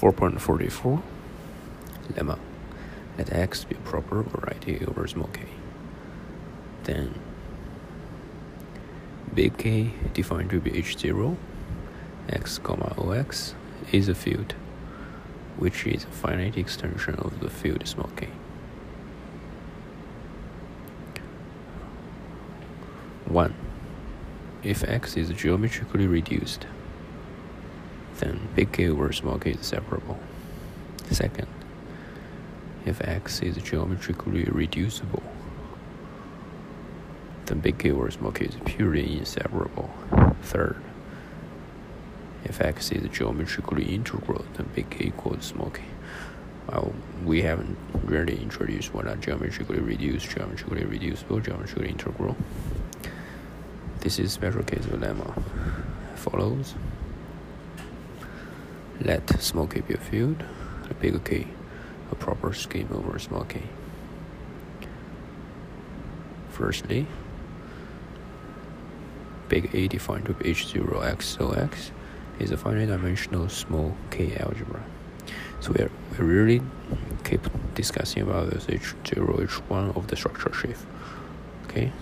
4.44 lemma let x be a proper variety over small k then big K defined to be H0 x comma OX is a field which is a finite extension of the field small k. 1. If x is geometrically reduced, then big K over small k is separable. Second, if x is geometrically reducible, then big K over small k is purely inseparable. Third, if x is geometrically integral, then big K equals small k. Well, we haven't really introduced what are geometrically reduced, geometrically reducible, geometrically integral. This is special case of lemma. Follows. Let small k be a field, a big K a proper scheme over small k. Firstly, big A defined with H0 x so x is a finite dimensional small k algebra. So we, are, we really keep discussing about this H0, H1 of the structure sheaf. Okay?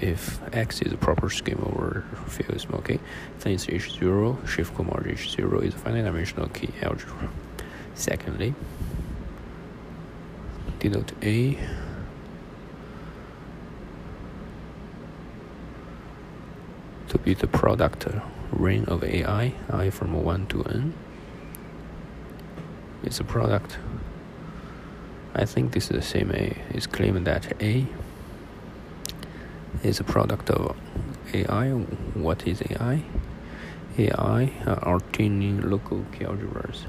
If X is a proper scheme over field then it's H0, sheaf comma H0 is a finite dimensional k algebra. Secondly, denote A to be the product ring of AI, I from 1 to n. It's a product. I think this is the same A. It's claiming that A is a product of AI. What is AI? AI are Artinian local algebras.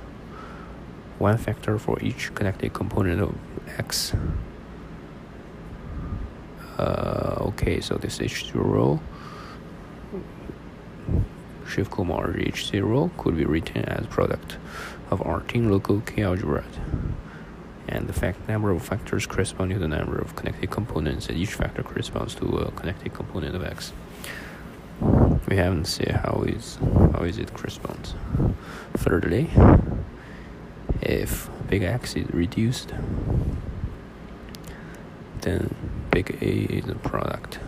One factor for each connected component of X. Uh, okay, so this H0 sheaf comma H0 could be written as product of Artin local K algebra and the fact number of factors corresponding to the number of connected components and each factor corresponds to a connected component of X. We haven't seen how is how is it corresponds. Thirdly, if big X is reduced, then big A is a product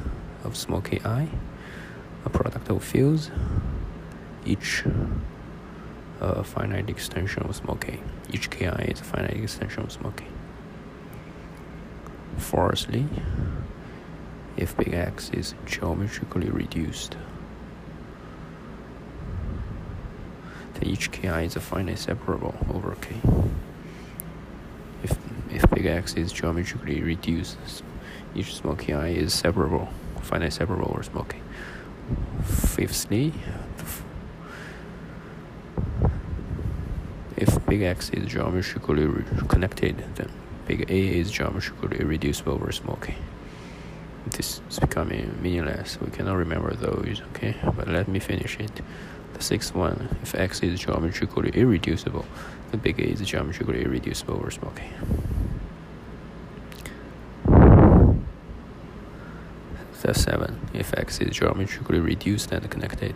of small ki, a product of fields each uh, finite extension of small k. Each ki is a finite extension of small k. Fourthly, if big X is geometrically reduced, then each ki is a finite separable over k. If, if big X is geometrically reduced, each small ki is separable, finite separable over small k. Fifthly, if big X is geometrically connected, then big A is geometrically reducible over small k. This is becoming meaningless. We cannot remember those, okay? But let me finish it. The sixth one, if X is geometrically irreducible, then big A is geometrically irreducible over small k. The seven, if X is geometrically reduced and connected,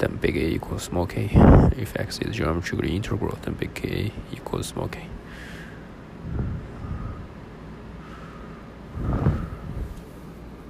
then big A equals small k. If x is geometrically integral, then big K equals small k.